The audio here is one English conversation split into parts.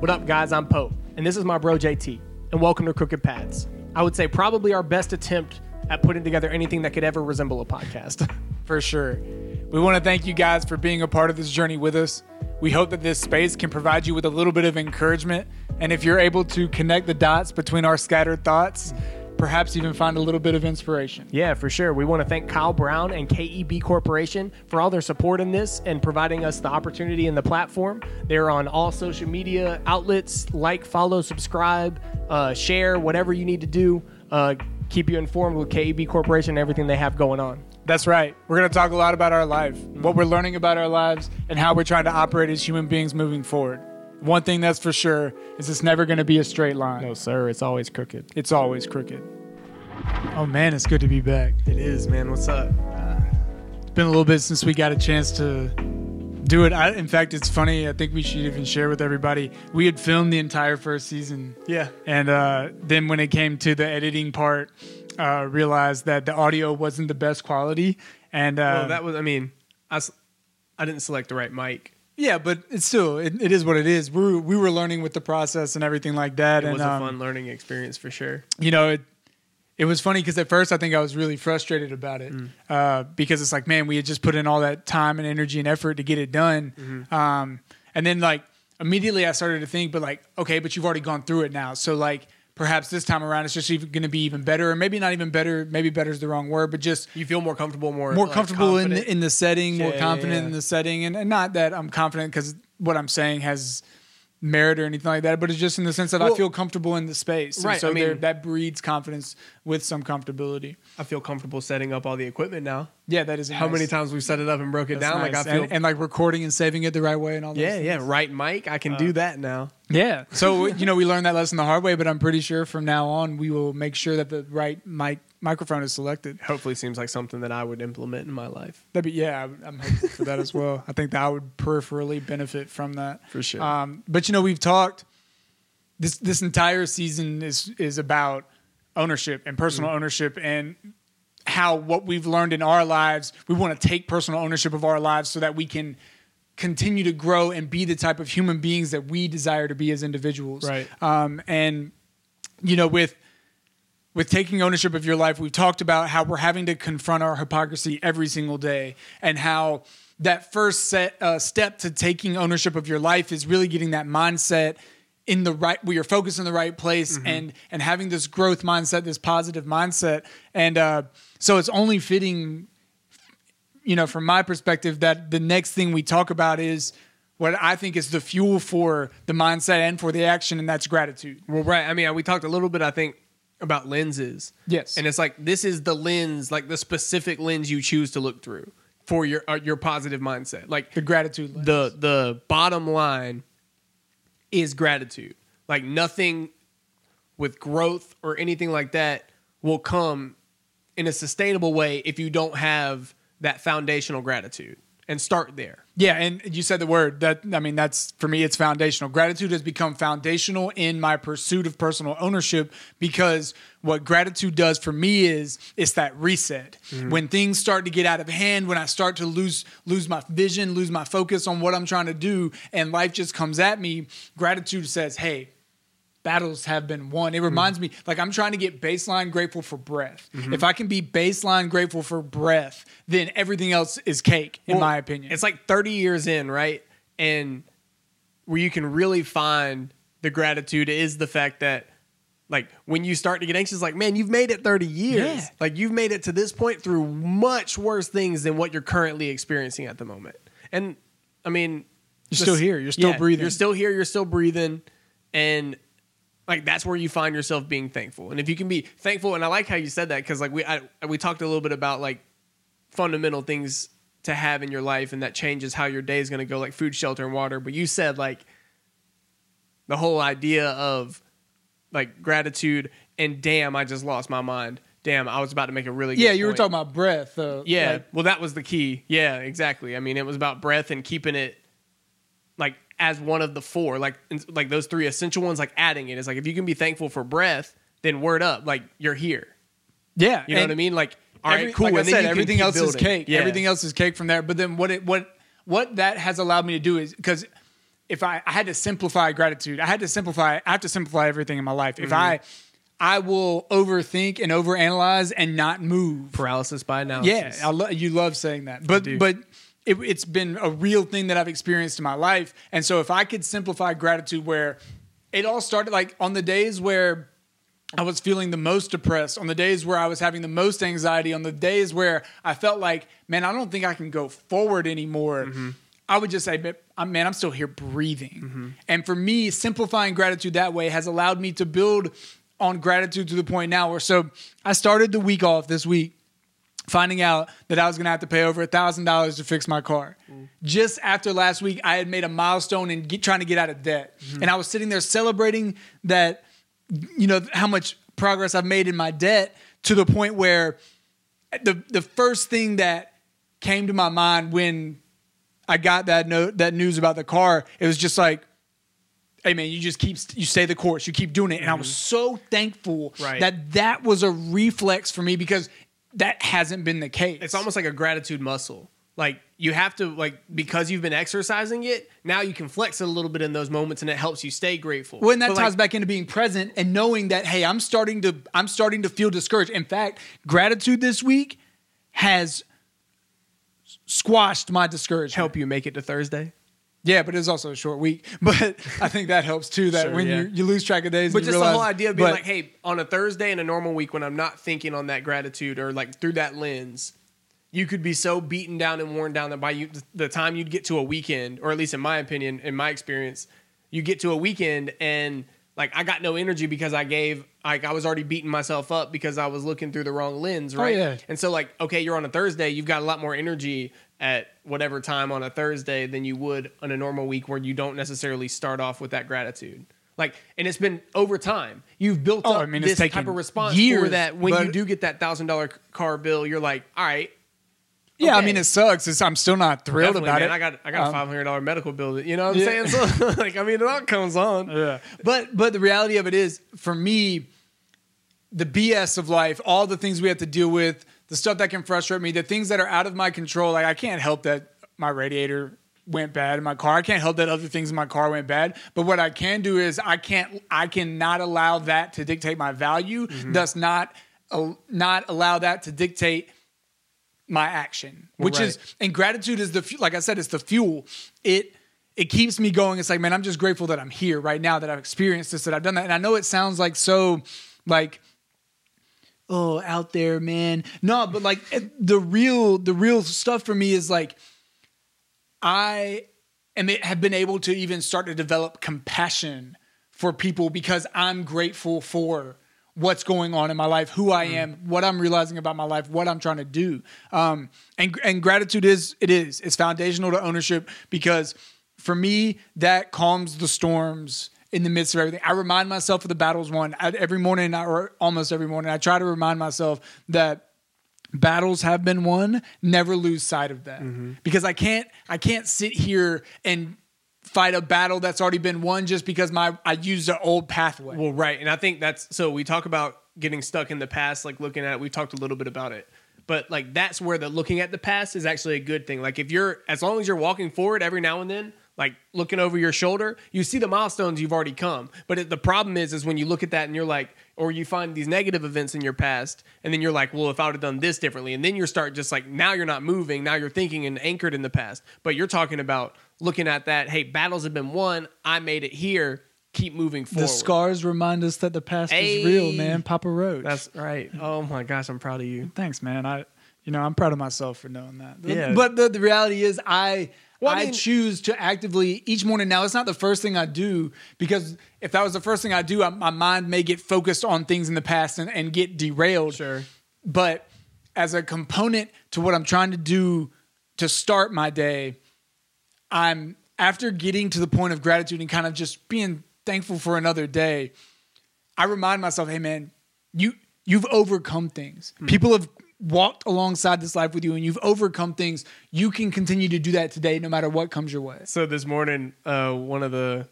What up, guys? I'm Pope, and this is my bro JT, and welcome to Crooked Paths. I would say probably our best attempt at putting together anything that could ever resemble a podcast. For sure. We want to thank you guys for being a part of this journey with us. We hope that this space can provide you with a little bit of encouragement. And if you're able to connect the dots between our scattered thoughts, perhaps even find a little bit of inspiration. Yeah, for sure. We want to thank Kyle Brown and KEB Corporation for all their support in this and providing us the opportunity and the platform. They're on all social media outlets. Like, follow, subscribe, uh, share, whatever you need to do. Uh, keep you informed with KEB Corporation and everything they have going on. That's right. We're going to talk a lot about our life, what we're learning about our lives, and how we're trying to operate as human beings moving forward. One thing that's for sure is it's never going to be a straight line. No, sir. It's always crooked. It's always crooked. Oh man, it's good to be back. It is, man. What's up? It's been a little bit since we got a chance to do it. I, in fact, it's funny. I think we should even share with everybody. We had filmed the entire first season. Yeah. And uh, then when it came to the editing part, uh, realized that the audio wasn't the best quality. And uh, Well, that was, I mean, I, I didn't select the right mic. Yeah, but it's still it, it is what it is. We were, we were learning with the process and everything like that. It and was a um, fun learning experience for sure. you know, it, it was funny because at first I think I was really frustrated about it uh, because it's like, man, we had just put in all that time and energy and effort to get it done. Um, and then like immediately I started to think, but like, okay, but you've already gone through it now. So like perhaps this time around it's just going to be even better or maybe not even better. Maybe better is the wrong word, but just You feel more comfortable, more more like, comfortable in the, in the setting, more Yeah, yeah, confident yeah. in the setting, and, and not that I'm confident because what I'm saying has merit or anything like that, but it's just in the sense that I feel comfortable in the space, And Right, so I mean- that breeds confidence with some comfortability. I feel comfortable setting up all the equipment now. Yeah, that is How nice- many times we've set it up and broke it that's down? nice. Like I feel, and, and like recording and saving it the right way and all. Yeah, yeah, right mic. I can do that now. yeah. So you know, we learned that lesson the hard way, but I'm pretty sure from now on we will make sure that the right mic microphone is selected. Hopefully, seems like something that I would implement in my life. That'd be yeah. I'm- I'm hopeful for that as well. I think that I would peripherally benefit from that For sure. Um, but you know, we've talked. This this entire season is is about ownership and personal ownership and how what we've learned in our lives. We want to take personal ownership of our lives so that we can continue to grow and be the type of human beings that we desire to be as individuals. Right. Um, and you know, with with taking ownership of your life, we've talked about how we're having to confront our hypocrisy every single day, and how that first set uh, step to taking ownership of your life is really getting that mindset in the right where you're focused in the right place and and having this growth mindset, this positive mindset, and uh, so it's only fitting, you know, from my perspective, that the next thing we talk about is. What I think is the fuel for the mindset and for the action, and that's gratitude. Well, right. I mean, we talked a little bit, I think, about lenses. Yes. And it's like this is the lens, like the specific lens you choose to look through for your uh, your positive mindset. Like The gratitude. lens. the the bottom line is gratitude. Like nothing with growth or anything like that will come in a sustainable way if you don't have that foundational gratitude and start there. Yeah, and you said the word that I mean that's for me it's foundational. Gratitude has become foundational in my pursuit of personal ownership because what gratitude does for me is it's that reset. Mm-hmm. When things start to get out of hand, when I start to lose lose my vision, lose my focus on what I'm trying to do and life just comes at me, gratitude says, "Hey, battles have been won. It hmm. reminds me, like I'm trying to get baseline grateful for breath. Mm-hmm. If I can be baseline grateful for breath, then everything else is cake, in Well, my opinion. It's like 30 years in, right? And where you can really find the gratitude is the fact that like when you start to get anxious like man you've made it 30 years Yeah. like you've made it to this point through much worse things than what you're currently experiencing at the moment and i mean You're still here. You're still breathing. you're still here you're still breathing and like that's where you find yourself being thankful. And if you can be thankful and i like how you said that because like we I, we talked a little bit about like fundamental things to have in your life and that changes how your day is going to go like food shelter and water. But you said like the whole idea of like gratitude and damn i just lost my mind. Damn i was about to make a really good yeah, you were talking about breath. Uh, yeah like- well that was the key. Yeah exactly. I mean it was about breath and keeping it like as one of the four like like those three essential ones like adding it is like if you can be thankful for breath then word up like you're here yeah. you know what i mean like all right every- cool Like I and then said, everything keep else is cake. Yeah. Everything else is cake from there. But then what it what what that has allowed me to do is because if I, I had to simplify gratitude, I had to simplify. I have to simplify everything in my life. If mm-hmm. I I will overthink and overanalyze and not move. Paralysis by analysis. Yeah, I lo- you love saying that, but do. but it, it's been a real thing that I've experienced in my life, and so if I could simplify gratitude, where it all started, like on the days where I was feeling the most depressed, on the days where I was having the most anxiety, on the days where I felt like, man, I don't think I can go forward anymore. Mm-hmm. I would just say, "Man, I'm- man, I'm still here breathing. Mm-hmm. And for me, simplifying gratitude that way has allowed me to build on gratitude to the point now where so I started the week off this week finding out that I was going to have to pay over a thousand dollars to fix my car. Mm. Just after last week, I had made a milestone in get, trying to get out of debt, mm-hmm. and I was sitting there celebrating that, you know, how much progress I've made in my debt to the point where the the first thing that came to my mind when I got that note that news about the car, it was just like. Hey man, you just keep you stay the course. You keep doing it, and I was mm-hmm. so thankful Right. that that was a reflex for me because that hasn't been the case. It's almost like a gratitude muscle. Like you have to like because you've been exercising it, now you can flex it a little bit in those moments and it helps you stay grateful. Well, and that But, ties like, back into being present and knowing that hey, I'm starting to I'm starting to feel discouraged. In fact, gratitude this week has squashed my discouragement. help you make it to Thursday. Yeah, but it's also a short week. But I think that helps too. That Sure, when yeah. you, you lose track of days, But and you just the whole idea of being but- like, hey, on a Thursday in a normal week when I'm not thinking on that gratitude or like through that lens, you could be so beaten down and worn down that by you the time you'd get to a weekend, or at least in my opinion, in my experience, you get to a weekend and like I got no energy because I gave like I was already beating myself up because I was looking through the wrong lens, oh, right? Oh, yeah. And so like, okay, you're on a Thursday, you've got a lot more energy at whatever time on a Thursday than you would on a normal week where you don't necessarily start off with that gratitude. Like, and it's been over time. You've built Oh, up I mean, this type of response for that when you do get that thousand dollar car bill, you're like, all right, yeah, I mean, it sucks. It's, I'm still not thrilled definitely, about man, it. I got I got a Um, five hundred dollar medical bill. You know what I'm Yeah. saying? So like, I mean, it all comes on. Yeah. But but the reality of it is, for me, the BS of life, all the things we have to deal with, the stuff that can frustrate me, the things that are out of my control. Like I can't help that my radiator went bad in my car. I can't help that other things in my car went bad. But what I can do is I can't I cannot allow that to dictate my value. Thus not uh, not allow that to dictate my action, which is and gratitude is the like I said, it's the fuel. It it keeps me going. It's like, man, I'm just grateful that I'm here right now, that I've experienced this, that I've done that. And I know it sounds like so like oh out there, man. No, but like the real the real stuff for me is like I am have been able to even start to develop compassion for people because I'm grateful for what's going on in my life, who I am, what I'm realizing about my life, what I'm trying to do. Um, and and gratitude is it is it's foundational to ownership because for me that calms the storms in the midst of everything. I remind myself of the battles won I, every morning or almost every morning. I try to remind myself that battles have been won never lose sight of that mm-hmm. because i can't i can't sit here and fight a battle that's already been won just because my i used an old pathway Well, right, and I think that's so we talk about getting stuck in the past, like looking at it. We talked a little bit about it, but like that's where the looking at the past is actually a good thing. Like if you're as long as you're walking forward every now and then, like looking over your shoulder, you see the milestones you've already come. But it, the problem is, is when you look at that and you're like, or you find these negative events in your past, and then you're like, well, if I would have done this differently, and then you start just like now you're not moving, now you're thinking and anchored in the past. But you're talking about looking at that. Hey, battles have been won. I made it here. Keep moving forward. the scars remind us that the past Hey. is real man papa roach That's right. Oh my gosh, I'm proud of you. thanks man i you know i'm proud of myself for knowing that Yeah. but the, the reality is i Well, I I, mean- choose to actively each morning. Now, it's not the first thing I do because if that was the first thing I do, I, my mind may get focused on things in the past and, and get derailed. Sure. but as a component to what I'm trying to do to start my day, I'm after getting to the point of gratitude and kind of just being thankful for another day. I remind myself, hey man, you you've overcome things. Hmm. People have walked alongside this life with you and you've overcome things. You can continue to do that today no matter what comes your way. So this morning, uh, one of the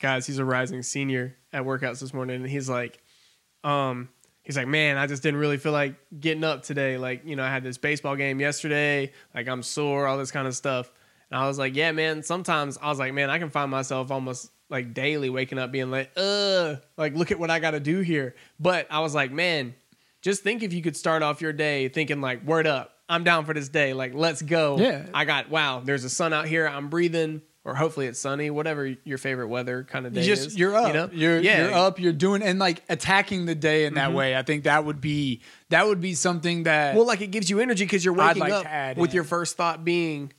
guys, he's a rising senior at workouts this morning, and he's like, um, he's like, man, I just didn't really feel like getting up today. Like, you know, I had this baseball game yesterday. Like, I'm sore, all this kind of stuff. And I was like, yeah, man. Sometimes I was like, man, I can find myself almost like daily waking up being like, uh, like look at what I got to do here. But I was like, man, just think if you could start off your day thinking like, word up, I'm down for this day. Like, let's go. Yeah. I got wow. There's a sun out here. I'm breathing. Or hopefully it's sunny, whatever your favorite weather kind of day You just is. you're up. You know? You're yeah. you're up. You're doing and like attacking the day in that mm-hmm. way. I think that would be that would be something that Well, like it gives you energy because you're waking like up with in. your first thought being,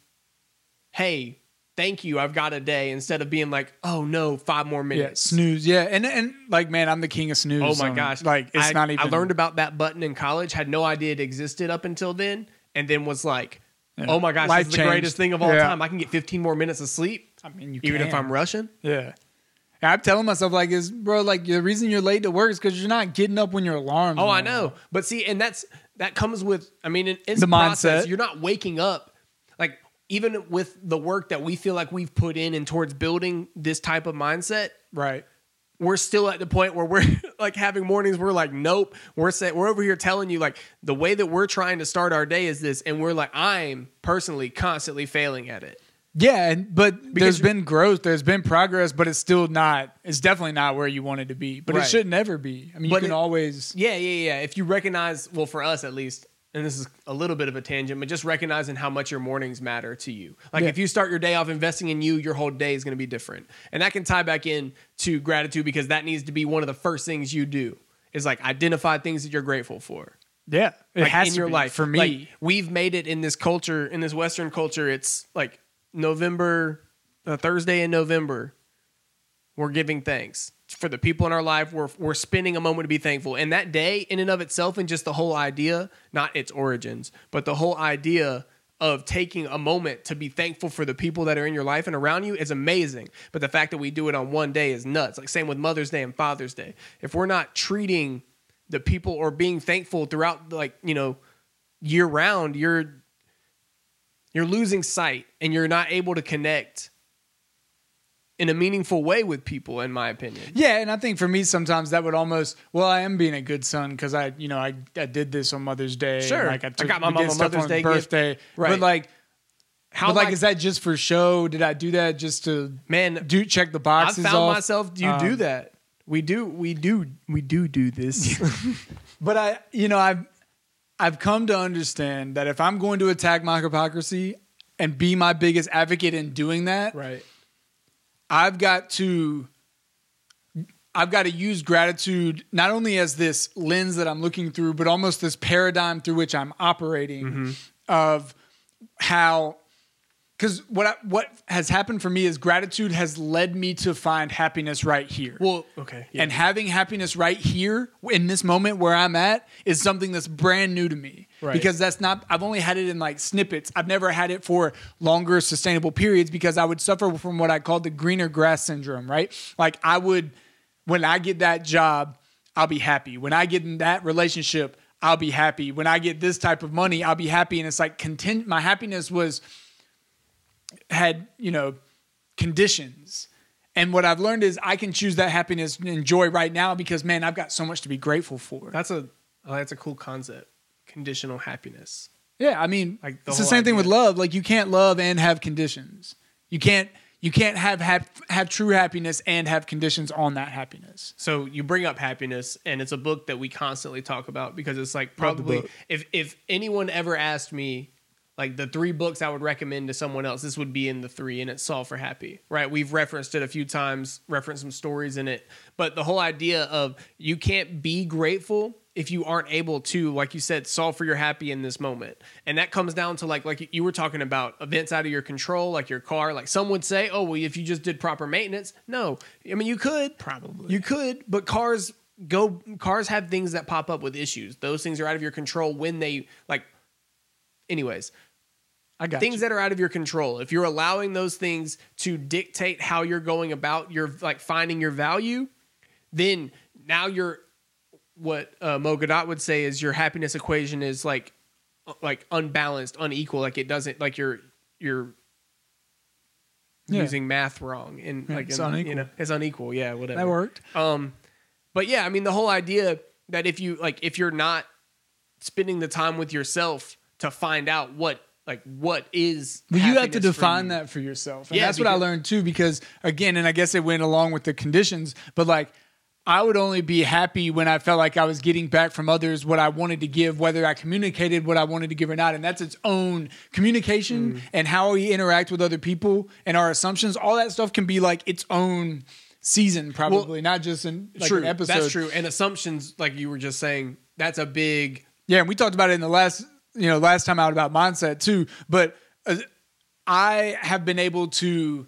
"Hey, thank you, I've got a day," instead of being like, "Oh no, five more minutes. yeah minutes." snooze yeah and and like man I'm the king of snooze. Oh my um, gosh! like it's I, not even. I learned about that button in college. Had no idea it existed up until then, and then was like, Yeah. "Oh my gosh, Life this is the greatest thing of all Yeah. time! I can get 15 more minutes of sleep, I mean you even if. I'm rushing." yeah. I'm telling myself like is bro like the reason you're late to work is because you're not getting up when your alarm. Oh, I know. But see, and that's that comes with. I mean, it's The process. mindset. You're not waking up even with the work that we feel like we've put in and towards building this type of mindset. Right. We're still at the point where we're like having mornings. We're like, nope. We're saying we're over here telling you like the way that we're trying to start our day is this, and we're like, I'm personally constantly failing at it. Yeah, and but there's you're- been growth, there's been progress, but it's still not. It's definitely not where you want it to be. But it should never be. I mean, But you can it- always. Yeah, yeah, yeah. If you recognize, well, for us at least, and this is a little bit of a tangent, but just recognizing how much your mornings matter to you. Like Yeah. if you start your day off investing in you, your whole day is going to be different. And that can tie back in to gratitude because that needs to be one of the first things you do is like identify things that you're grateful for. Yeah, it Like has in your be, life. for me. Like, we've made it in this culture, in this Western culture. It's like November, uh, Thursday in November. We're giving thanks for the people in our life. We're we're spending a moment to be thankful, and that day, in and of itself, and just the whole idea, not its origins, but the whole idea of taking a moment to be thankful for the people that are in your life and around you is amazing. But the fact that we do it on one day is nuts. Like same with Mother's Day and Father's Day. If we're not treating the people or being thankful throughout, like you know, year round, you're you're losing sight and you're not able to connect in a meaningful way with people in my opinion yeah, and I think for me sometimes that would almost. Well, I am being a good son because I, you know, I, I did this on Mother's Day. Sure. like I, I got my mom a Mother's on Day gift. birthday. Right. But like, how but like, I- is that just for show? Did I do that just to man do check the i boxes? found off? myself you do Um, that we do we do we do do this But I, you know, I've I've come to understand that if I'm going to attack my hypocrisy and be my biggest advocate in doing that, right I've got to I've got to use gratitude not only as this lens that I'm looking through, but almost this paradigm through which I'm operating Mm-hmm. of how because what I, what has happened for me is gratitude has led me to find happiness right here. well okay yeah. And having happiness right here in this moment where I'm at is something that's brand new to me. Right. Because that's not, I've only had it in like snippets. I've never had it for longer sustainable periods because I would suffer from what I call the greener grass syndrome, right? Like I would, when I get that job, I'll be happy. When I get in that relationship, I'll be happy. When I get this type of money, I'll be happy. And it's like content, my happiness was, had, you know, conditions. And what I've learned is I can choose that happiness and joy right now because man, I've got so much to be grateful for. that's a oh, that's a cool concept conditional happiness Yeah, I mean, Like, the it's the same thing with love. Like you can't love and have conditions. You can't you can't have have, have true happiness and have conditions on that happiness. So you bring up happiness, and it's a book that we constantly talk about because it's like probably if if anyone ever asked me like the three books I would recommend to someone else, this would be in the three, and it's Solve for Happy, right? We've referenced it a few times, referenced some stories in it, but the whole idea of you can't be grateful if you aren't able to, like you said, solve for your happy in this moment, and that comes down to like like you were talking about events out of your control, like your car. Like some would say, oh well, if you just did proper maintenance, no, I mean you could Probably. you could, but cars go cars have things that pop up with issues. Those things are out of your control when they like anyways, I got things you. that are out of your control. If you're allowing those things to dictate how you're going about your like finding your value, then now you're what uh, Mo would say is your happiness equation is like like unbalanced, unequal. Like it doesn't like you're you're Yeah. using math wrong and Yeah, like it's in- unequal. You know, it's unequal. Yeah, whatever. that worked. Um, but yeah, I mean, the whole idea that if you like, if you're not spending the time with yourself to find out what like what is But you have to define that for yourself. And Yeah, that's what I learned too, because again, and I guess it went along with the conditions, but like I would only be happy when I felt like I was getting back from others what I wanted to give, whether I communicated what I wanted to give or not. And that's its own communication Mm. and how we interact with other people and our assumptions. All that stuff can be like its own season, probably, not just in like true an episode. that's true and assumptions like you were just saying that's a big Yeah, and we talked about it in the last, you know, last time out about mindset too. But uh, I have been able to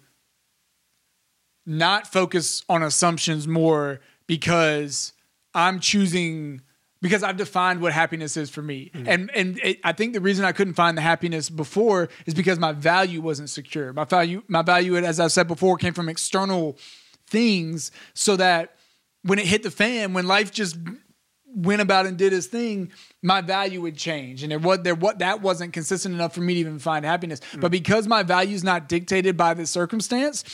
not focus on assumptions more because I'm choosing because I've defined what happiness is for me. And and it, I think the reason I couldn't find the happiness before is because my value wasn't secure. My value my value as I said before came from external things so that when it hit the fan, when life just went about and did his thing, my value would change. And there what there what that wasn't consistent enough for me to even find happiness. Mm. But because my value is not dictated by the circumstance,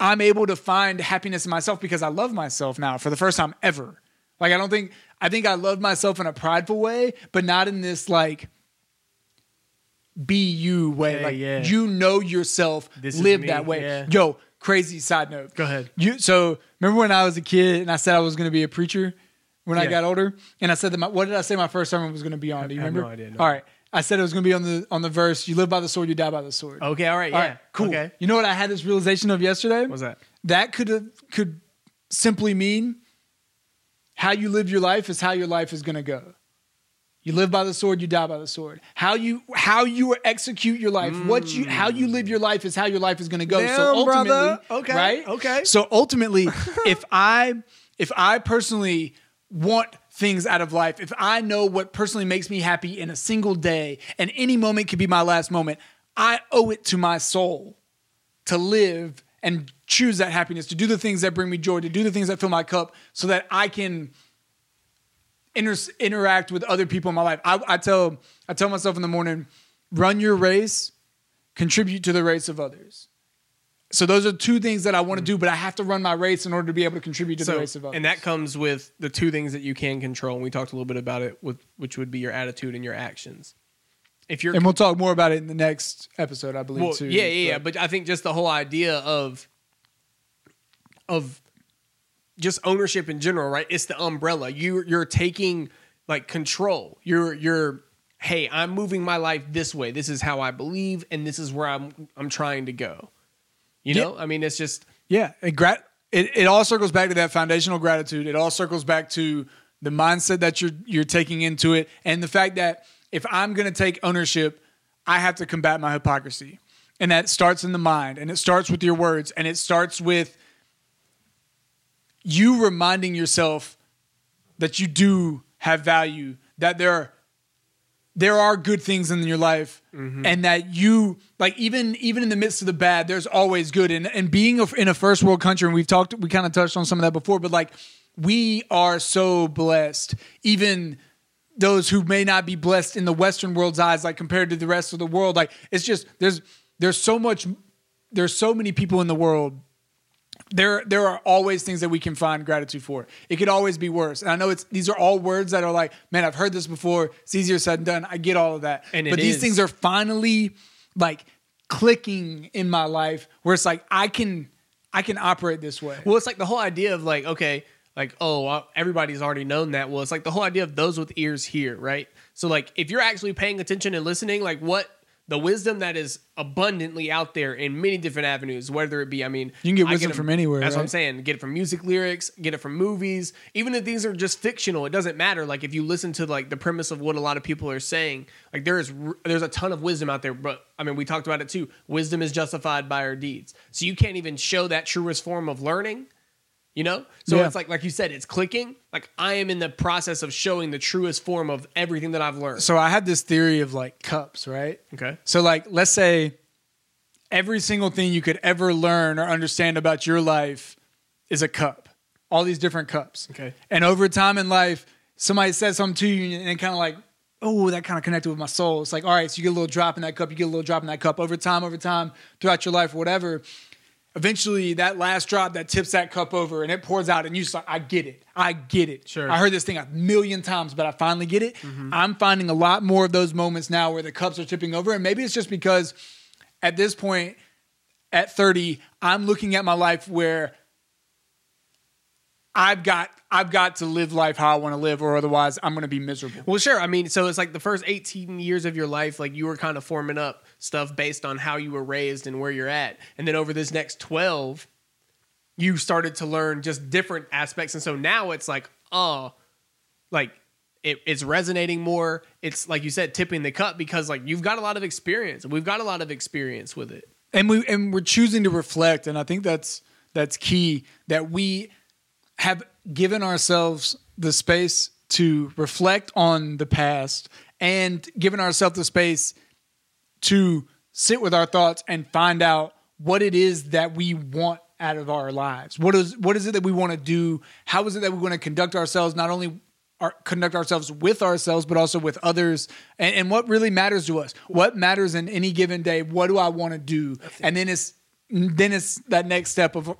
I'm able to find happiness in myself because I love myself now for the first time ever. Like I don't think I think I love myself in a prideful way, but not in this like be you way. Yeah, like yeah. you know yourself, This live that way. yeah. Yo, crazy side note. Go ahead. You so remember when I was a kid and I said I was going to be a preacher when I got older, and I said that my, what did I say my first sermon was going to be on? Do you I have remember? no idea, no. All right, I said it was going to be on the on the verse. You live by the sword, you die by the sword. okay all right All yeah right, cool. okay You know what I had this realization of yesterday? what's that That could have could simply mean how you live your life is how your life is going to go. You live by the sword, you die by the sword. How you how you execute your life, what you how you live your life is how your life is going to go. so ultimately, brother. Okay, right? okay. So ultimately, if I if I personally want things out of life, if I know what personally makes me happy in a single day, and any moment could be my last moment, I owe it to my soul to live and choose that happiness, to do the things that bring me joy, to do the things that fill my cup, so that I can inter- interact with other people in my life. I, I tell I tell myself in the morning, run your race, contribute to the race of others. So those are two things that I want to mm. do, but I have to run my race in order to be able to contribute to the race of others. and that comes with the two things that you can control. And we talked a little bit about it, with which would be your attitude and your actions. If you're and we'll talk more about it in the next episode, I believe well, too. yeah, yeah, yeah. But I think just the whole idea of of just ownership in general, right? It's the umbrella. You you're taking like control. You're you're hey, I'm moving my life this way. This is how I believe, and this is where I'm I'm trying to go. You Yeah. know, I mean, it's just Yeah, it, grat- it it all circles back to that foundational gratitude. It all circles back to the mindset that you're you're taking into it, and the fact that if I'm going to take ownership, I have to combat my hypocrisy, and that starts in the mind, and it starts with your words, and it starts with you reminding yourself that you do have value, that there are there are good things in your life mm-hmm. and that you like even even in the midst of the bad there's always good. And and being a, in a first world country and we've talked we kind of touched on some of that before but like we are so blessed. Even those who may not be blessed in the western world's eyes like compared to the rest of the world like it's just there's there's so much there's so many people in the world there there are always things that we can find gratitude for. It could always be worse. And I know it's these are all words that are like, man, I've heard this before. It's easier said than done. I get all of that. And but these is. things are finally like clicking in my life where it's like I can I can operate this way. Well, it's like the whole idea of like, okay, like, oh, everybody's already known that. Well, it's like the whole idea of those with ears here, right? So, like, if you're actually paying attention and listening, like, what the wisdom that is abundantly out there in many different avenues, whether it be, I mean, You can get wisdom it- from anywhere, That's what I'm saying. Get it from music lyrics, get it from movies, even if these are just fictional, it doesn't matter. Like, if you listen to like the premise of what a lot of people are saying, like, there is there's a ton of wisdom out there. But I mean, we talked about it too. Wisdom is justified by our deeds. So you can't even show that truest form of learning you know so Yeah. it's like like you said it's clicking like i am in the process of showing the truest form of everything that i've learned So I had this theory of like cups, right? okay So like let's say every single thing you could ever learn or understand about your life is a cup. All these different cups. Okay. And over time in life, somebody says something to you and it kind of like, oh, that kind of connected with my soul. It's like, all right, so you get a little drop in that cup, you get a little drop in that cup over time, over time, throughout your life, whatever. Eventually that last drop that tips that cup over and it pours out and you just like, I get it. I get it. Sure. I heard this thing a million times, but I finally get it. Mm-hmm. I'm finding a lot more of those moments now where the cups are tipping over. And maybe it's just because at this point, at 30, I'm looking at my life where I've got I've got to live life how I want to live, or otherwise I'm going to be miserable. Well, sure. I mean, so it's like the first 18 years of your life, like you were kind of forming up stuff based on how you were raised and where you're at. And then over this next 12, you started to learn just different aspects. And so now it's like, oh, like it, it's resonating more. It's like you said, tipping the cup because like you've got a lot of experience. We've got a lot of experience with it. and we and we're choosing to reflect and i think that's that's key that we have given ourselves the space to reflect on the past and given ourselves the space to sit with our thoughts and find out what it is that we want out of our lives. What is what is it that we want to do? How is it that we want to conduct ourselves not only our, conduct ourselves with ourselves but also with others? And, and what really matters to us? What matters in any given day? What do i want to do and then it's then it's that next step of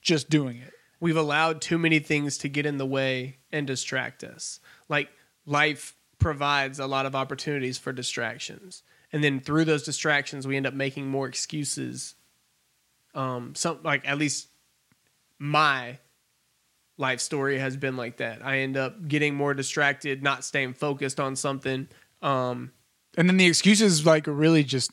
just doing it. We've allowed too many things to get in the way and distract us. Like life provides a lot of opportunities for distractions. And then through those distractions we end up making more excuses. Um some like at least my life story has been like that. I end up getting more distracted, not staying focused on something. Um and then the excuses like really just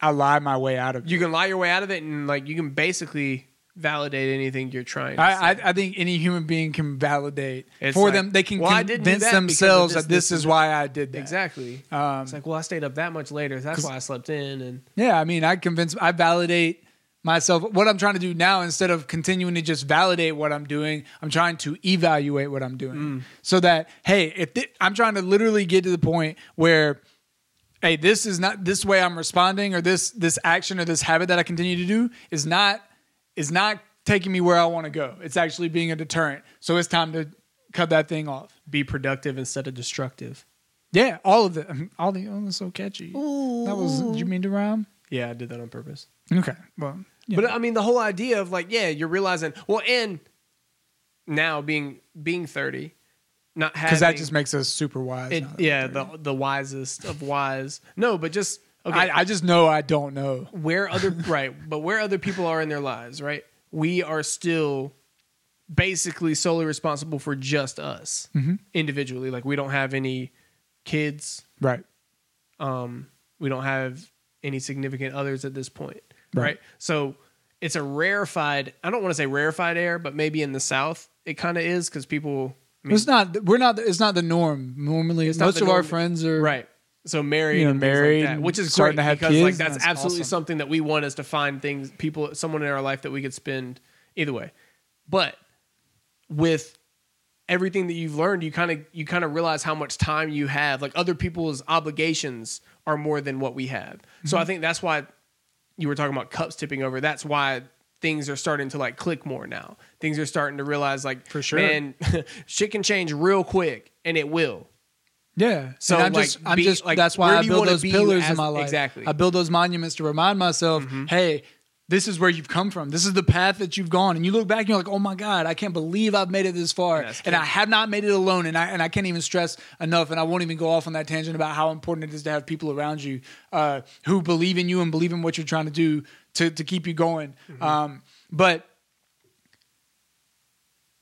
i lie my way out of it you can lie your way out of it and like you can basically validate anything you're trying to I. I, I think any human being can validate It's for like, them. They can well, I didn't do convince themselves this, that this, this, is why I did that. exactly. Um, It's like, well, I stayed up that much later. That's why I slept in. And Yeah, I mean, I convince, I validate myself. What I'm trying to do now, instead of continuing to just validate what I'm doing, I'm trying to evaluate what I'm doing, Mm. so that hey, if thi- I'm trying to literally get to the point where, hey, this is not this way I'm responding, or this this action or this habit that I continue to do is not is not taking me where I want to go. It's actually being a deterrent. So it's time to cut that thing off. be productive instead of destructive. Yeah, all of it. All the oh, that's so catchy. That was. Did you mean to rhyme? Yeah, I did that on purpose. Okay. Well, yeah. But I mean, the whole idea of like, yeah, you're realizing, well, and now being being 30, not having because that just makes us super wise. it, yeah, the the wisest of wise. No, but just okay. I, I just know I don't know. where other right, but where other people are in their lives, right? We are still basically solely responsible for just us Mm-hmm. individually. Like we don't have any kids. Right. Um, we don't have any significant others at this point, Right. right? So it's a rarefied. I don't want to say rarefied air, but maybe in the South it kind of is because people. I mean, it's not. We're not. It's not the norm. Normally, not most the of our friends are right. So married, You know, married like that, which is great to have because like kids, that's, that's absolutely awesome. something that we want is to find things, people, someone in our life that we could spend either way. But with everything that you've learned, you kind of you kind of realize how much time you have. Like other people's obligations are more than what we have. So Mm-hmm. I think that's why you were talking about cups tipping over. That's why things are starting to like click more now. Things are starting to realize like For sure. man, shit can change real quick, and it will. Yeah. So, and I'm like, just, I'm be- just, like, that's why I build those pillars as- in my life. exactly. I build those monuments to remind myself, hey, this is where you've come from. This is the path that you've gone. And you look back and you're like, oh my God, I can't believe I've made it this far. Yes, and I have not made it alone. And I, and I can't even stress enough. And I won't even go off on that tangent about how important it is to have people around you uh, who believe in you and believe in what you're trying to do to, to keep you going. Mm-hmm. Um, but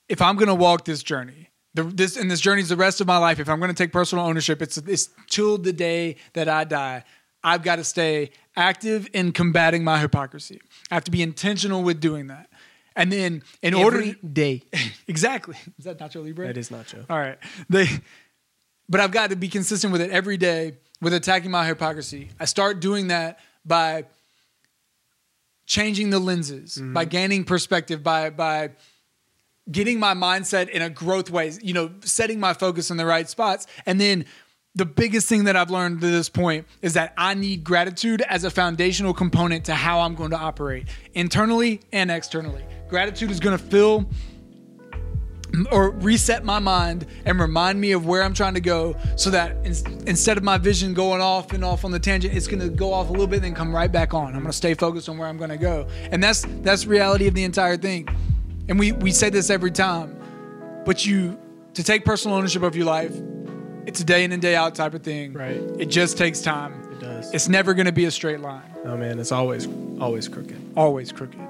if I'm going to walk this journey, the, this and this journey is the rest of my life. If I'm going to take personal ownership, it's it's till the day that I die. I've got to stay active in combating my hypocrisy. I have to be intentional with doing that. And then, in order, Every day. exactly, is that Nacho Libre? That is not true. All right. They, but I've got to be consistent with it every day with attacking my hypocrisy. I start doing that by changing the lenses, by mm-hmm. gaining perspective, by by getting my mindset in a growth way, you know, setting my focus in the right spots. And then the biggest thing that I've learned to this point is that I need gratitude as a foundational component to how I'm going to operate internally and externally. Gratitude is going to fill or reset my mind and remind me of where I'm trying to go so that in, instead of my vision going off and off on the tangent it's going to go off a little bit and then come right back on. I'm going to stay focused on where I'm going to go. And that's that's the reality of the entire thing. And we we say this every time. But you to take personal ownership of your life, it's a day in and day out type of thing. Right. It just takes time. It does. It's never going to be a straight line. oh man, it's always always crooked. Always crooked.